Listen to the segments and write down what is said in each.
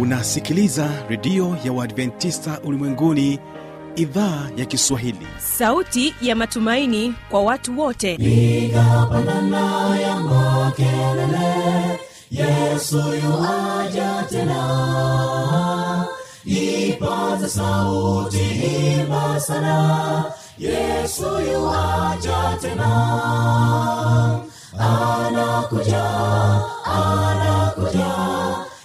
unasikiliza redio ya uadventista ulimwenguni idhaa ya kiswahili. Sauti ya matumaini kwa watu wote. Igapandana ya makelele yesu yuaja tena. Ipaza sauti imba sana yesu yuaja tena. Anakuja anakuja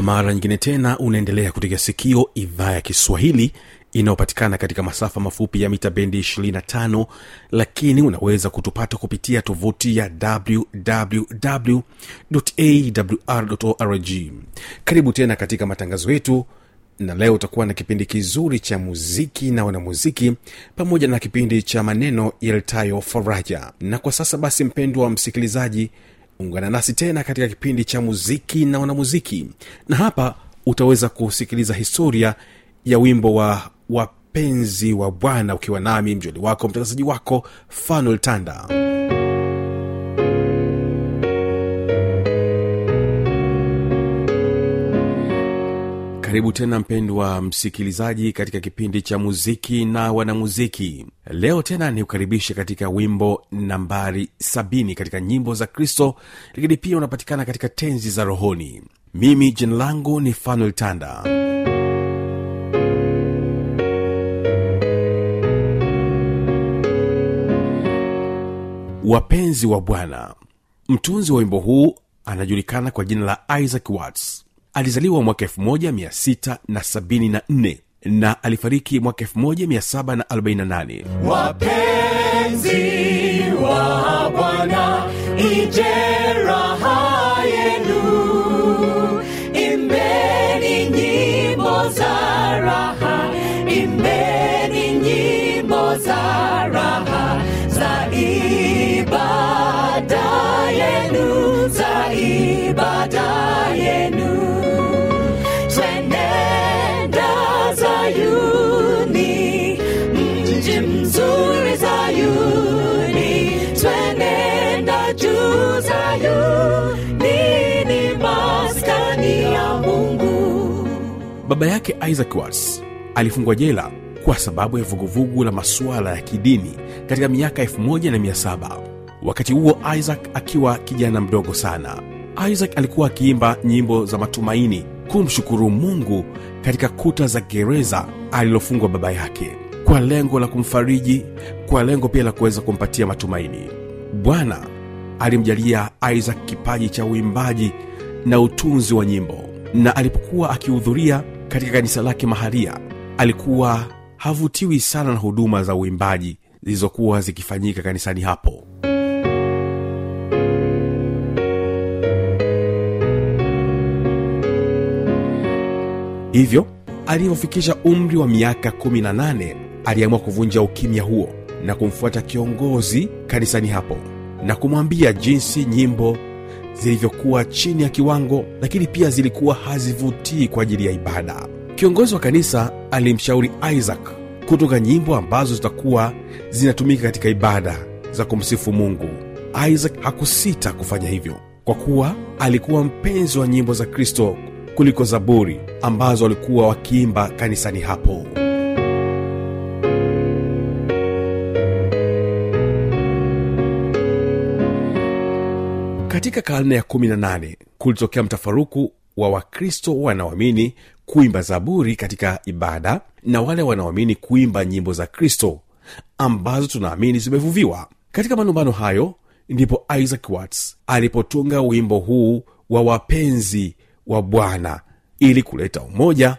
kwa mara nyingine tena unaendelea kutega sikio idhaa ya kiswahili inayopatikana katika masafa mafupi ya mita bendi 25 lakini unaweza kutupata kupitia tovuti ya wwwawrorg karibu tena katika matangazo yetu na leo utakuwa na kipindi kizuri cha muziki na wanamuziki pamoja na kipindi cha maneno yaltayo faraja. Na kwa sasa basi mpendwa wa msikilizaji ungana nasi tena katika kipindi cha muziki na wanamuziki. Na hapa utaweza kusikiliza historia ya wimbo wa wapenzi wa bwana ukiwa nami mjoli wako mtangazaji wako fanuel tanda karibu tena mpendwa msikilizaji katika kipindi cha muziki na wanamuziki. Leo tena nikukaribishe katika wimbo nambari 7 katika nyimbo za kristo lakini pia unapatikana katika tenzi za rohoni. Mimi jina langu ni fanuel tanda. Wapenzi wa bwana mtunzi wa wimbo huu anajulikana kwa jina la isaac watts alizaliwa mwaka 1674 na na alifariki mwaka 1748 wapenzi wa bwana ije baba yake isaac watts alifungwa jela kwa sababu ya vuguvugu la masuala ya kidini katika miaka 1700 wakati huo isaac akiwa kijana mdogo sana. Isaac alikuwa akiimba nyimbo za matumaini kumshukuru mungu katika kuta za gereza alilofungwa baba yake kwa lengo la kumfariji kwa lengo pia la kuweza kumpatia matumaini. Bwana alimjalia isaac kipaji cha uimbaji na utunzi wa nyimbo. Na alipokuwa akihudhuria katika kanisa lake mahalia alikuwa havutiwi sana na huduma za uimbaji zilizokuwa zikifanyika kanisani hapo. Hivyo alivyofikisha umri wa miaka 18 aliamua kuvunja ukimya huo na kumfuata kiongozi kanisani hapo na kumwambia jinsi nyimbo zilivyokuwa chini ya kiwango lakini pia zilikuwa hazivutii kwa ajili ya ibada. Kiongozi wa kanisa alimshauri isaac kutoka nyimbo ambazo zitakuwa zinatumika katika ibada za kumsifu mungu. Isaac hakusita kufanya hivyo kwa kuwa alikuwa mpenzi wa nyimbo za kristo kuliko zaburi ambazo walikuwa wakiimba kanisani hapo katika karne ya 18 kulitokea mtafaruku wa wakristo wanaoamini kuimba zaburi katika ibada na wale wanaoamini kuimba nyimbo za kristo ambazo tunaamini zimevuviwa. Katika malumbano hayo ndipo isaac watts alipotunga wimbo huu wa wapenzi wa bwana ili kuleta umoja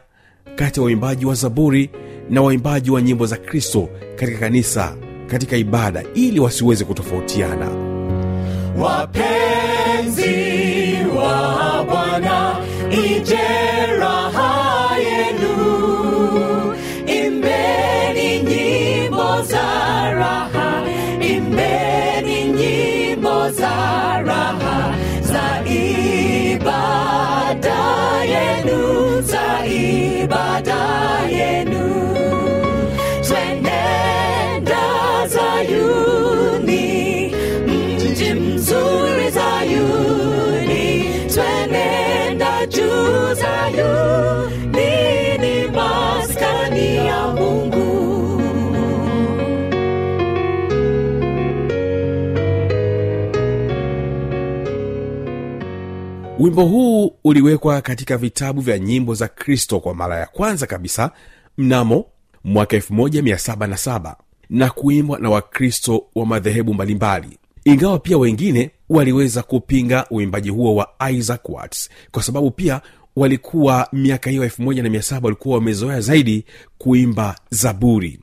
kati ya waimbaji wa zaburi na waimbaji wa nyimbo za kristo katika kanisa katika ibada ili wasiweze kutofautiana wapenzi wa bwana ije wimbo huu uliwekwa katika vitabu vya nyimbo za kristo kwa mara ya kwanza kabisa mnamo mwaka 1777 na kuimbwa na wakristo wa madhehebu mbalimbali. Ingawa pia wengine waliweza kupinga uimbaji huo wa isaac watts kwa sababu pia walikuwa miaka hiyo 17 walikuwa wamezoea zaidi kuimba zaburi.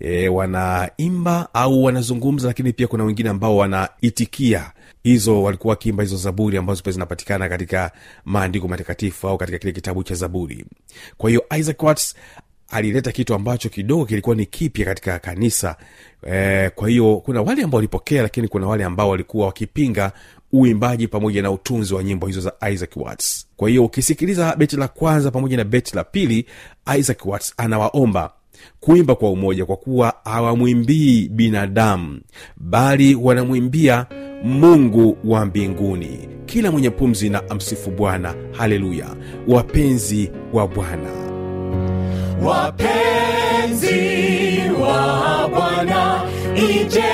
E, wanaimba au wanazungumza lakini pia kuna wengine ambao wanaitikia hizo walikuwa wakiimba hizo zaburi ambazo pia zinapatikana katika maandiko matakatifu au katika kile kitabu cha zaburi. Kwa hiyo isaac watts alileta kitu ambacho kidogo kilikuwa ni kipya katika kanisa. E, kwa hiyo kuna wale ambao walipokea lakini kuna wale ambao walikuwa wakipinga uimbaji pamoja na utunzi wa nyimbo hizo za isaac watts. Kwa hiyo ukisikiliza beti la kwanza pamoja na beti la pili isaac watts anawaomba kuimba kwa umoja kwa kuwa hawamwimbii binadamu bali wanamwimbia mungu wa mbinguni. Kila mwenye pumzi na amsifu bwana. Haleluya. Wapenzi wa bwana. Wapenzi wa bwana ije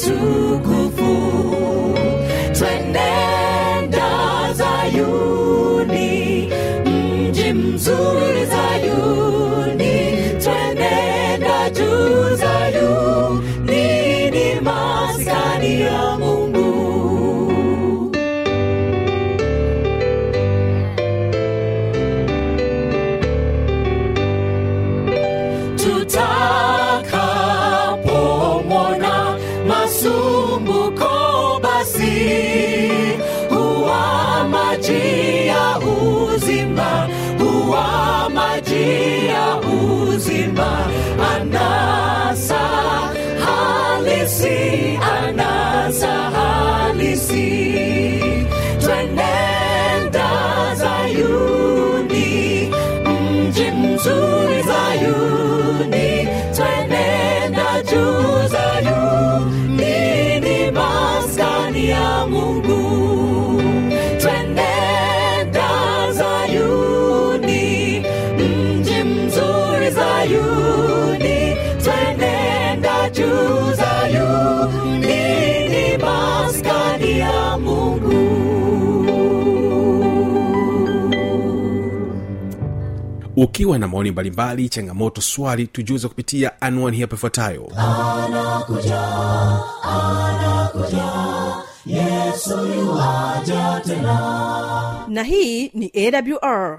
kwenye utukufu ukiwa na maoni mbalimbali changamoto swali tujuze kupitia anwani hapo ifuatayo. Na hii ni awr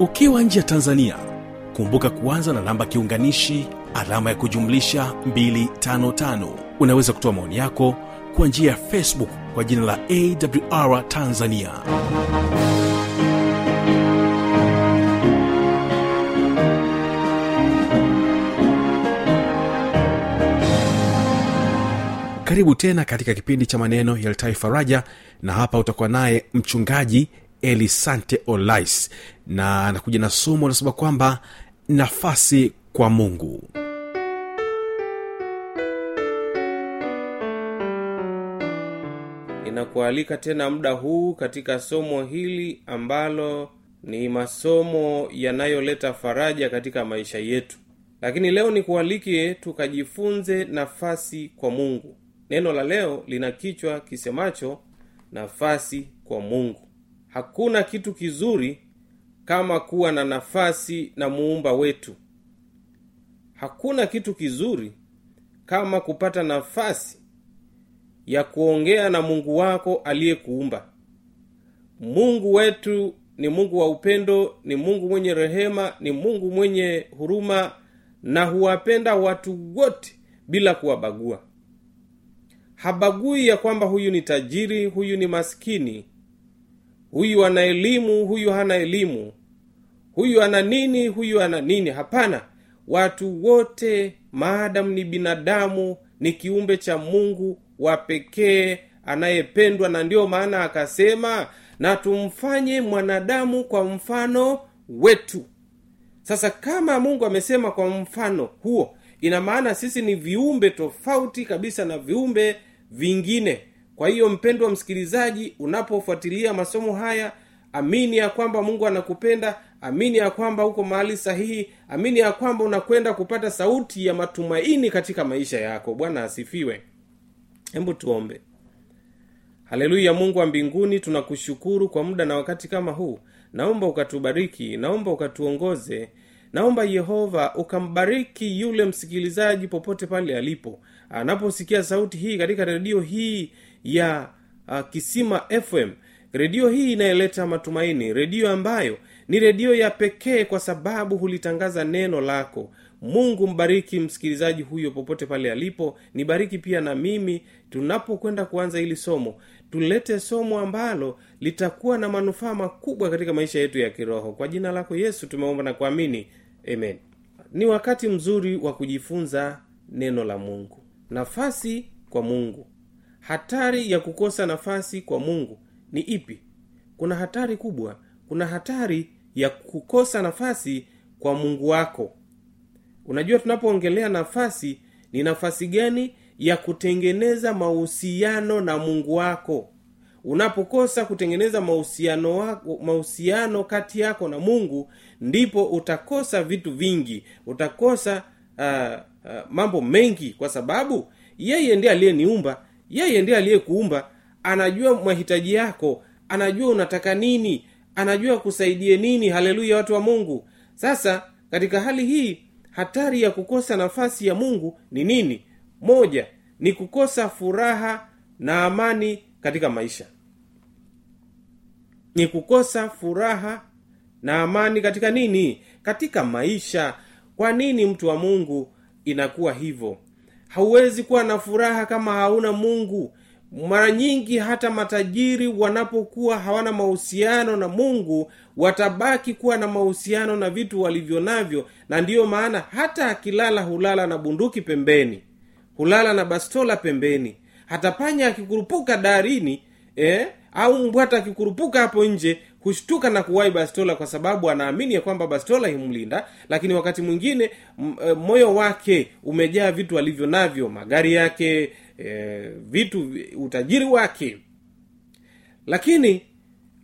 ukiwa nje ya tanzania kumbuka kuanza na namba kiunganishi alama ya kujumlisha 255 unaweza kutoa maoni yako kwa njia ya facebook kwa jina la awr tanzania. Karibu tena katika kipindi cha maneno yalitai faraja na hapa utakuwa naye mchungaji elisante olais na anakuja na somo anasema kwamba nafasi kwa mungu. Ninakualika tena muda huu katika somo hili ambalo ni masomo yanayoleta faraja katika maisha yetu. Lakini leo nikualike tukajifunze nafasi kwa mungu. Neno la leo lina kichwa kisemacho nafasi kwa mungu hakuna kitu kizuri kama kuwa na nafasi na muumba wetu. Hakuna kitu kizuri kama kupata nafasi ya kuongea na mungu wako aliyekuumba. Mungu wetu ni mungu wa upendo ni mungu mwenye rehema ni mungu mwenye huruma na huwapenda watu wote bila kuwabagua. Habagui ya kwamba huyu ni tajiri huyu ni maskini huyu ana elimu huyu hana elimu. Huyu ana nini huyu ana nini? Hapana. Watu wote maadamu ni binadamu ni kiumbe cha mungu wa pekee anayependwa na ndiyo maana akasema na tumfanye mwanadamu kwa mfano wetu. Sasa kama mungu amesema kwa mfano huo ina maana sisi ni viumbe tofauti kabisa na viumbe vingine kwa hiyo mpendwa msikilizaji unapofuatilia masomo haya amini ya kwamba mungu anakupenda amini ya kwamba uko mahali sahihi amini ya kwamba unakwenda kupata sauti ya matumaini katika maisha yako. Bwana asifiwe. Hebu tuombe. Haleluya mungu wa mbinguni tunakushukuru kwa muda na wakati kama huu. Naomba ukatubariki naomba ukatuongoze. Naomba yehova ukambariki yule msikilizaji popote pale alipo. Anaposikia sauti hii katika redio hii ya uh, kisima fm redio hii inayoleta matumaini redio ambayo ni redio ya pekee kwa sababu hulitangaza neno lako. Mungu mbariki msikilizaji huyo popote pale alipo. Nibariki pia na mimi tunapokwenda kuanza hili somo. Tulete somo ambalo litakuwa na manufaa makubwa katika maisha yetu ya kiroho. Kwa jina lako yesu tumeomba na kuamini. Amen. Ni wakati mzuri wa kujifunza neno la mungu. Nafasi kwa mungu hatari ya kukosa nafasi kwa mungu ni ipi? Kuna hatari kubwa. Kuna hatari ya kukosa nafasi kwa mungu wako. Unajua tunapoongelea nafasi ni nafasi gani ya kutengeneza mahusiano na mungu wako? Unapokosa kutengeneza mahusiano mahusiano kati yako na mungu ndipo utakosa vitu vingi. Utakosa uh, uh, mambo mengi kwa sababu yeye ndiye aliyeniumba yeye ndiye aliyekuumba. Anajua mahitaji yako. Anajua unataka nini. Anajua kusaidie nini. Haleluya watu wa mungu. Sasa katika hali hii hatari ya kukosa nafasi ya mungu ni nini? Moja ni kukosa furaha na amani katika maisha. Ni kukosa furaha na amani katika nini? Katika maisha. Kwa nini mtu wa mungu inakuwa hivyo hauwezi kuwa na furaha kama hauna mungu. Mara nyingi hata matajiri wanapokuwa hawana mahusiano na mungu watabaki kuwa na mahusiano na vitu walivyo navyo na ndiyo maana hata akilala hulala na bunduki pembeni hulala na bastola pembeni hata panya akikurupuka darini eh, au mbwata akikurupuka hapo nje hushtuka na kuwai bastola kwa sababu anaamini ya kwamba bastola humlinda lakini wakati mwingine e, moyo wake umejaa vitu alivyo navyo magari yake e, vitu utajiri wake. Lakini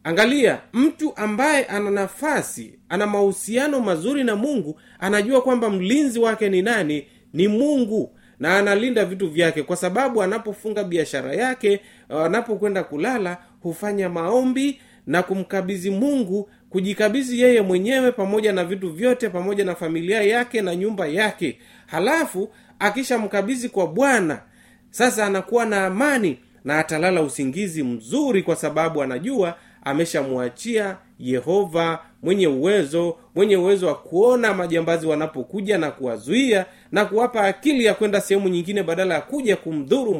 angalia mtu ambaye ana nafasi ana mahusiano mazuri na mungu anajua kwamba mlinzi wake ni nani? Ni mungu. Na analinda vitu vyake kwa sababu anapofunga biashara yake anapokwenda kulala hufanya maombi na kumkabidhi mungu kujikabidhi yeye mwenyewe pamoja na vitu vyote pamoja na familia yake na nyumba yake. Halafu akishamkabidhi kwa bwana sasa anakuwa na amani na atalala usingizi mzuri kwa sababu anajua ameshamwachia yehova mwenye uwezo mwenye uwezo wa kuona majambazi wanapokuja na kuwazuia na kuwapa akili ya kwenda sehemu nyingine badala ya kuja kumdhuru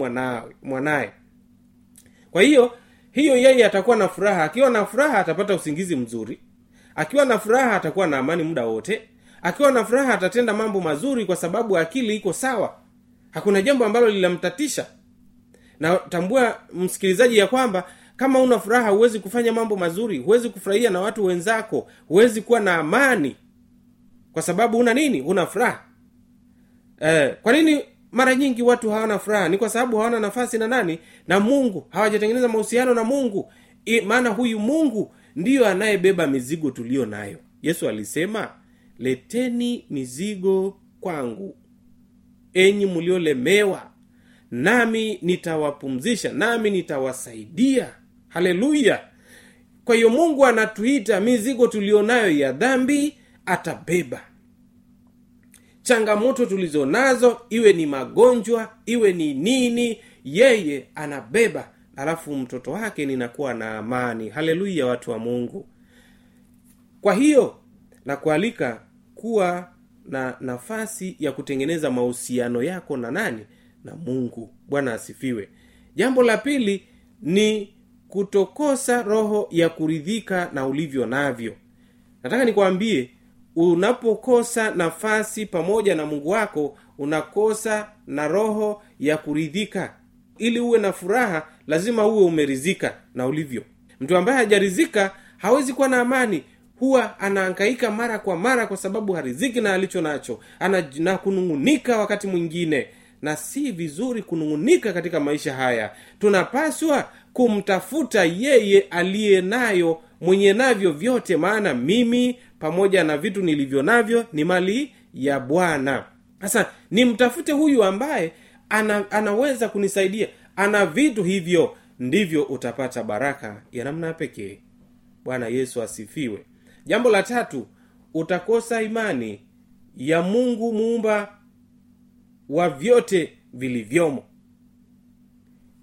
mwanaye. Kwa hiyo hiyo yeye atakuwa na furaha. Akiwa na furaha atapata usingizi mzuri. Akiwa na furaha atakuwa na amani muda wote. Akiwa na furaha atatenda mambo mazuri kwa sababu akili iko sawa. Hakuna jambo ambalo linamtatisha. Na tambua msikilizaji ya kwamba kama una furaha huwezi kufanya mambo mazuri. Huwezi kufurahia na watu wenzako. Huwezi kuwa na amani. Kwa sababu una nini? Una furaha. Eh, kwa nini mara nyingi watu hawana furaha. Ni kwa sababu hawana nafasi na nani? Na mungu. Hawajatengeneza mahusiano na mungu. E, maana huyu mungu ndiyo anayebeba mizigo tuliyo nayo. Yesu alisema leteni mizigo kwangu enyi mliolemewa nami nitawapumzisha nami nitawasaidia. Haleluya! Kwa hiyo mungu anatuita mizigo tulionayo ya dhambi atabeba changamoto tulizo nazo iwe ni magonjwa iwe ni nini yeye anabeba alafu mtoto wake ninakuwa na amani. Haleluya watu wa mungu. Kwa hiyo nakualika kuwa na nafasi ya kutengeneza mahusiano yako na nani? Na mungu. Bwana asifiwe. Jambo la pili ni kutokosa roho ya kuridhika na ulivyo navyo. Nataka nikwambie unapokosa nafasi pamoja na mungu wako unakosa na roho ya kuridhika. Ili uwe na furaha lazima uwe umeridhika na ulivyo. Mtu ambaye hajaridhika hawezi kuwa na amani. Huwa anaangaika mara kwa mara kwa sababu hariziki na alicho nacho. Na kunung'unika wakati mwingine. Na si vizuri kunung'unika katika maisha haya. Tunapaswa kumtafuta yeye aliye nayo mwenye navyo vyote. Maana mimi pamoja na vitu nilivyo navyo ni mali ya bwana. Sasa nimtafute huyu ambaye ana, anaweza kunisaidia. Ana vitu hivyo ndivyo utapata baraka ya namna pekee. Bwana yesu asifiwe. Jambo la tatu utakosa imani ya mungu muumba wa vyote vilivyomo.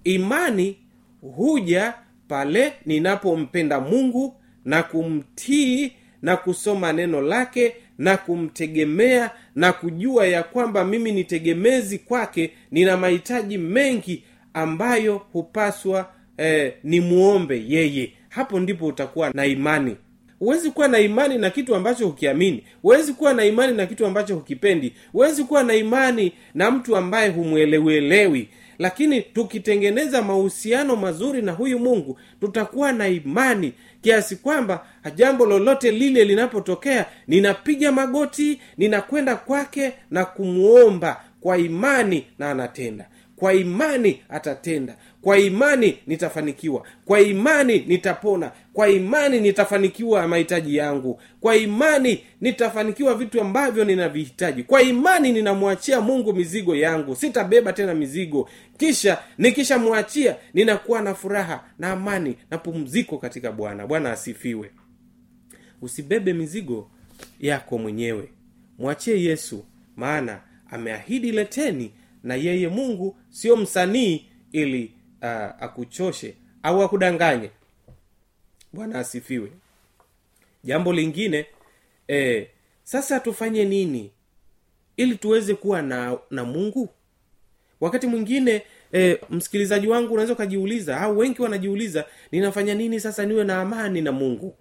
Imani huja pale ninapompenda mungu na kumtii na kusoma neno lake na kumtegemea na kujua ya kwamba mimi ni tegemezi kwake nina mahitaji mengi ambayo hupaswa eh, nimuombe yeye. Hapo ndipo utakuwa na imani. Huwezi kuwa na imani na kitu ambacho hukiamini. Huwezi kuwa na imani na kitu ambacho hukipendi. Huwezi kuwa na imani na mtu ambaye humwelewelewi lakini tukitengeneza mahusiano mazuri na huyu mungu tutakuwa na imani kiasi kwamba jambo lolote lile linapotokea ninapiga magoti ninakwenda kwake na kumwomba kwa imani na anatenda kwa imani atatenda. Kwa imani nitafanikiwa. Kwa imani nitapona. Kwa imani nitafanikiwa mahitaji yangu. Kwa imani nitafanikiwa vitu ambavyo ninavihitaji. Kwa imani ninamwachia mungu mizigo yangu. Sitabeba tena mizigo. Kisha nikishamwachia ninakuwa na furaha na amani na pumziko katika bwana. Bwana asifiwe. Usibebe mizigo yako mwenyewe. Mwachie yesu maana ameahidi leteni na yeye mungu sio msanii ili uh, akuchoshe au akudanganye. Bwana asifiwe. Jambo lingine eh, sasa tufanye nini ili tuweze kuwa na na mungu? Wakati mwingine e, msikilizaji wangu unaweza ukajiuliza au wengi wanajiuliza ninafanya nini sasa niwe na amani na mungu?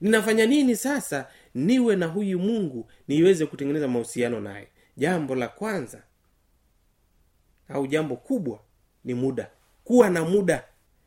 Ninafanya nini sasa niwe na huyu mungu niweze kutengeneza mahusiano naye jambo la kwanza au jambo kubwa ni muda. Kuwa na muda.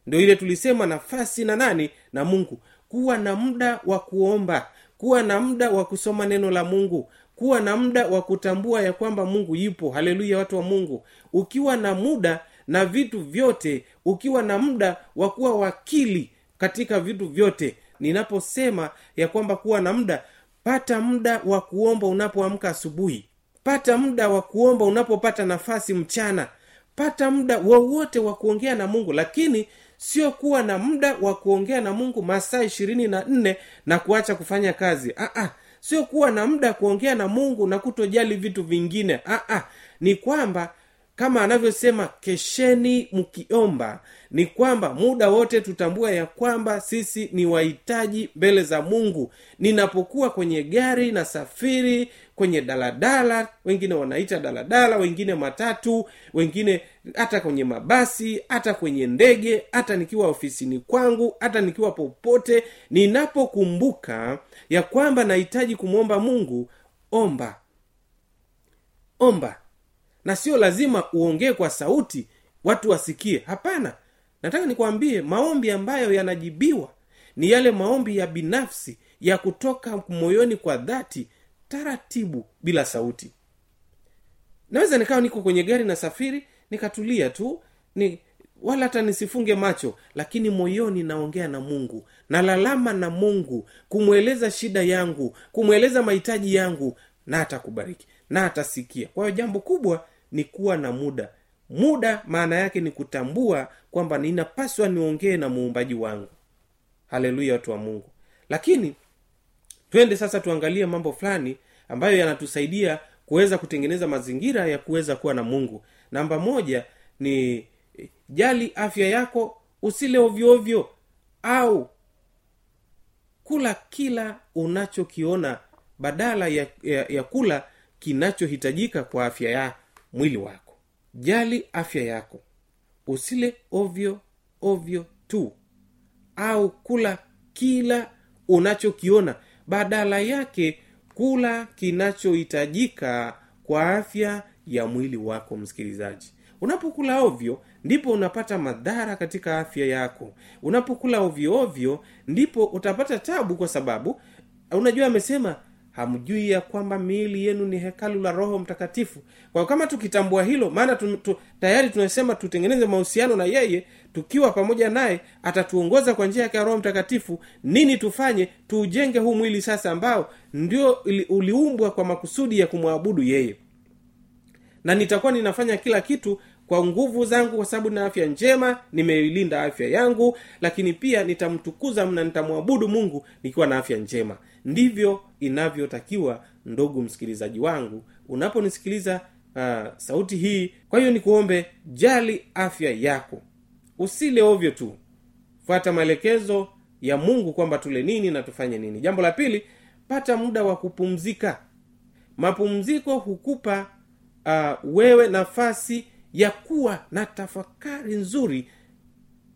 Ndio ile tulisema nafasi na nani? Na mungu. Kuwa na muda wa kuomba. Kuwa na muda wa kusoma neno la mungu. Kuwa na muda wa kutambua ya kwamba mungu yupo. Haleluya watu wa mungu. Ukiwa na muda na vitu vyote ukiwa na muda wa kuwa wakili katika vitu vyote ninaposema ya kwamba kuwa na muda pata muda wa kuomba unapoamka asubuhi pata muda wa kuomba unapopata nafasi mchana. Pata muda wowote wa kuongea na mungu lakini sio kuwa na muda wa kuongea na mungu masaa ishirini na nne na kuacha kufanya kazi. Aa, sio kuwa na muda kuongea na mungu na kutojali vitu vingine. Aa, ni kwamba kama anavyosema kesheni mkiomba ni kwamba muda wote tutambua ya kwamba sisi ni wahitaji mbele za mungu. Ninapokuwa kwenye gari na safiri kwenye daladala wengine wanaita daladala wengine matatu wengine hata kwenye mabasi hata kwenye ndege hata nikiwa ofisini kwangu hata nikiwa popote. Ninapokumbuka ya kwamba nahitaji kumwomba mungu omba. Omba na sio lazima uongee kwa sauti watu wasikie. Hapana. Nataka nikwambie maombi ambayo yanajibiwa ni yale maombi ya binafsi ya kutoka moyoni kwa dhati taratibu bila sauti. Naweza nikawa niko kwenye gari na safiri nikatulia tu ni wala hata nisifunge macho lakini moyoni naongea na mungu. Nalalama na mungu kumweleza shida yangu kumweleza mahitaji yangu na atakubariki na atasikia. Kwa hiyo jambo kubwa ni kuwa na muda. Muda maana yake ni kutambua kwamba ninapaswa niongee na muumbaji wangu. Haleluya watu wa mungu. Lakini twende sasa tuangalie mambo fulani ambayo yanatusaidia kuweza kutengeneza mazingira ya kuweza kuwa na mungu. Namba moja ni eh, jali afya yako usile ovyoovyo au kula kila unachokiona badala ya, ya, ya kula kinachohitajika kwa afya ya mwili wako. Jali afya yako. Usile ovyo ovyo tu. Au kula kila unachokiona. Badala yake kula kinachohitajika kwa afya ya mwili wako msikilizaji. Unapokula ovyo ndipo unapata madhara katika afya yako. Unapokula ovyoovyo ovyo ndipo utapata tabu kwa sababu unajua amesema hamjui ya kwamba miili yenu ni hekalu la roho mtakatifu. Kwa kama tukitambua hilo maana tu, tu, tayari tunasema tutengeneze mahusiano na yeye tukiwa pamoja naye atatuongoza kwa njia yake ya roho mtakatifu nini tufanye? Tuujenge huu mwili sasa ambao ndio uliumbwa kwa makusudi ya kumwabudu yeye. Na nitakuwa ninafanya kila kitu kwa nguvu zangu kwa sababu na afya njema nimeilinda afya yangu lakini pia nitamtukuza na nitamwabudu mungu nikiwa na afya njema ndivyo inavyotakiwa ndugu msikilizaji wangu unaponisikiliza uh, sauti hii. Kwa hiyo nikuombe jali afya yako. Usile ovyo tu. Fuata maelekezo ya mungu kwamba tule nini na tufanye nini. Jambo la pili pata muda wa kupumzika. Mapumziko hukupa uh, wewe nafasi ya kuwa na tafakari nzuri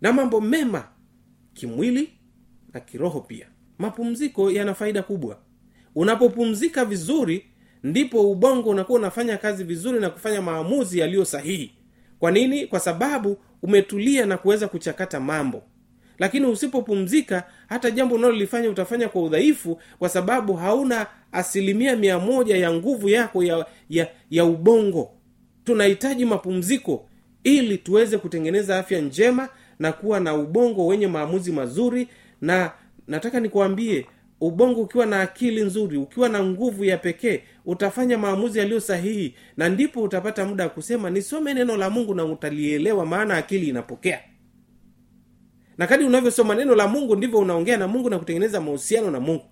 na mambo mema kimwili na kiroho pia mapumziko yana faida kubwa. Unapopumzika vizuri ndipo ubongo unakuwa unafanya kazi vizuri na kufanya maamuzi yaliyo sahihi. Kwa nini? Kwa sababu umetulia na kuweza kuchakata mambo. Lakini usipopumzika hata jambo unalolifanya utafanya kwa udhaifu kwa sababu hauna asilimia mia moja ya nguvu yako ya, ya, ya ubongo. Tunahitaji mapumziko ili tuweze kutengeneza afya njema na kuwa na ubongo wenye maamuzi mazuri na nataka nikuambie ubongo ukiwa na akili nzuri ukiwa na nguvu ya pekee utafanya maamuzi yaliyo sahihi na ndipo utapata muda wa kusema nisome neno la mungu na utalielewa maana akili inapokea. Na kadi unavyosoma neno la mungu ndivyo unaongea na mungu na kutengeneza mahusiano na mungu.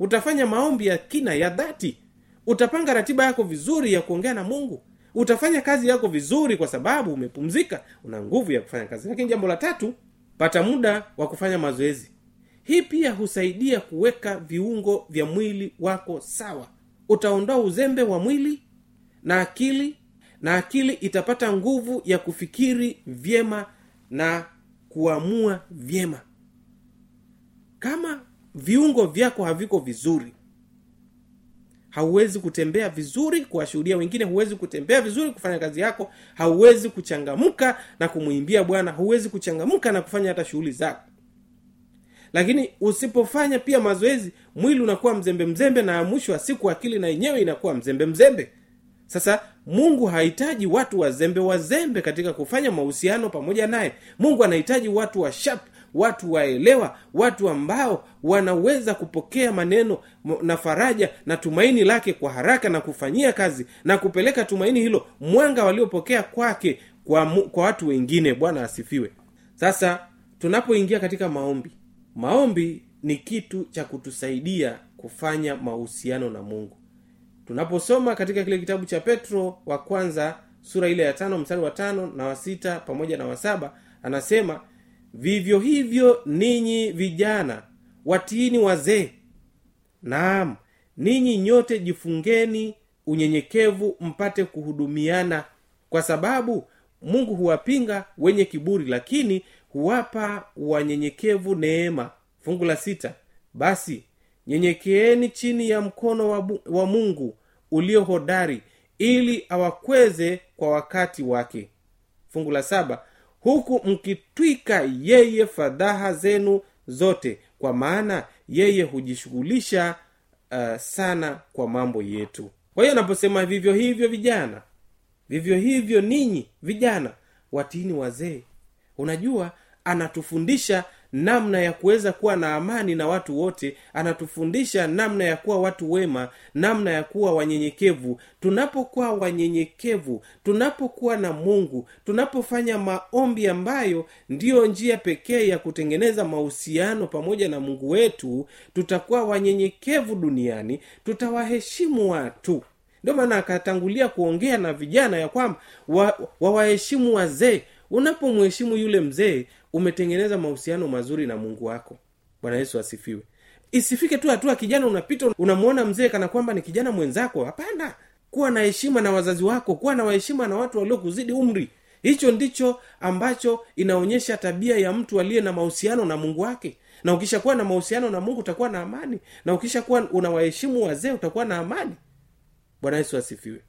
Utafanya maombi ya kina ya dhati. Utapanga ratiba yako vizuri ya kuongea na mungu. Utafanya kazi yako vizuri kwa sababu umepumzika una nguvu ya kufanya kazi. Lakini jambo la tatu pata muda wa kufanya mazoezi hii pia husaidia kuweka viungo vya mwili wako sawa. Utaondoa uzembe wa mwili na akili na akili itapata nguvu ya kufikiri vyema na kuamua vyema. Kama viungo vyako haviko vizuri hauwezi kutembea vizuri kuwashuhudia wengine huwezi kutembea vizuri kufanya kazi yako hauwezi kuchangamka na kumwimbia bwana huwezi kuchangamka na kufanya hata shughuli zako lakini usipofanya pia mazoezi mwili unakuwa mzembe mzembe na mwisho wa siku akili na yenyewe inakuwa mzembe mzembe. Sasa mungu hahitaji watu wazembe wazembe katika kufanya mahusiano pamoja naye. Mungu anahitaji watu wa shap watu waelewa watu ambao wanaweza kupokea maneno na faraja na tumaini lake kwa haraka na kufanyia kazi na kupeleka tumaini hilo mwanga waliopokea kwake kwa, kwa watu wengine. Bwana asifiwe. Sasa tunapoingia katika maombi maombi ni kitu cha kutusaidia kufanya mahusiano na mungu. Tunaposoma katika kile kitabu cha petro wa kwanza sura ile ya tano mstari wa tano na wa sita pamoja na wasaba anasema vivyo hivyo ninyi vijana watiini wazee. Naam ninyi nyote jifungeni unyenyekevu mpate kuhudumiana kwa sababu mungu huwapinga wenye kiburi lakini huwapa wanyenyekevu neema. Fungu la sita. Basi nyenyekeeni chini ya mkono wa, wa mungu ulio hodari ili awakweze kwa wakati wake. Fungu la saba. Huku mkitwika yeye fadhaha zenu zote kwa maana yeye hujishughulisha uh, sana kwa mambo yetu. Kwa hiyo anaposema vivyo hivyo vijana vivyo hivyo ninyi vijana watini wazee. Unajua anatufundisha namna ya kuweza kuwa na amani na watu wote anatufundisha namna ya kuwa watu wema namna ya kuwa wanyenyekevu. Tunapokuwa wanyenyekevu tunapokuwa na mungu tunapofanya maombi ambayo ndiyo njia pekee ya kutengeneza mahusiano pamoja na mungu wetu tutakuwa wanyenyekevu duniani tutawaheshimu watu. Ndio maana akatangulia kuongea na vijana ya kwamba wawaheshimu wa wazee unapomheshimu yule mzee umetengeneza mahusiano mazuri na mungu wako. Bwana yesu asifiwe. Isifike tu hatua kijana unapita unamwona mzee kana kwamba ni kijana mwenzako. Hapana. Kuwa na heshima na wazazi wako kuwa na waheshima na watu waliokuzidi umri. Hicho ndicho ambacho inaonyesha tabia ya mtu aliye na mahusiano na mungu wake. Na ukishakuwa na mahusiano na mungu utakuwa na amani. Na ukishakuwa unawaheshimu wazee utakuwa na amani. Bwana yesu asifiwe.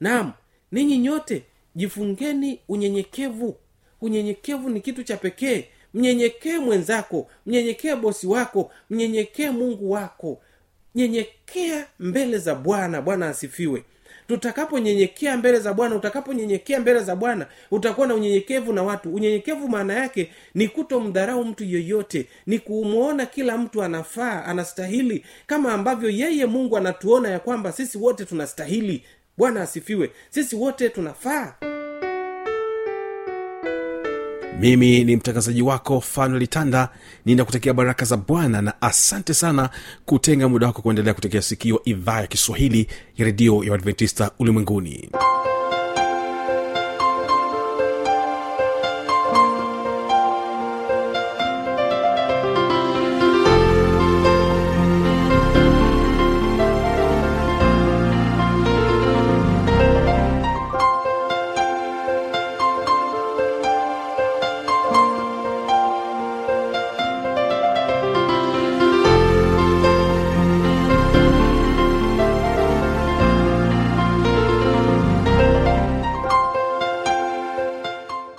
Naam ninyi nyote jifungeni unyenyekevu. Unyenyekevu ni kitu cha pekee. Mnyenyekee mwenzako. Mnyenyekee bosi wako. Mnyenyekee mungu wako. Nyenyekea mbele za bwana. Bwana asifiwe. Tutakaponyenyekea mbele za bwana utakaponyenyekea mbele za bwana utakuwa na unyenyekevu na watu. Unyenyekevu maana yake ni kutomdharau mtu yeyote ni kumwona kila mtu anafaa anastahili. Kama ambavyo yeye mungu anatuona ya kwamba sisi wote tunastahili bwana asifiwe. Sisi wote tunafaa. Mimi ni mtangazaji wako fanuel tanda ninakutakia baraka za bwana na asante sana kutenga muda wako kuendelea kutekea sikio idhaa ya kiswahili ya redio ya uadventista ulimwenguni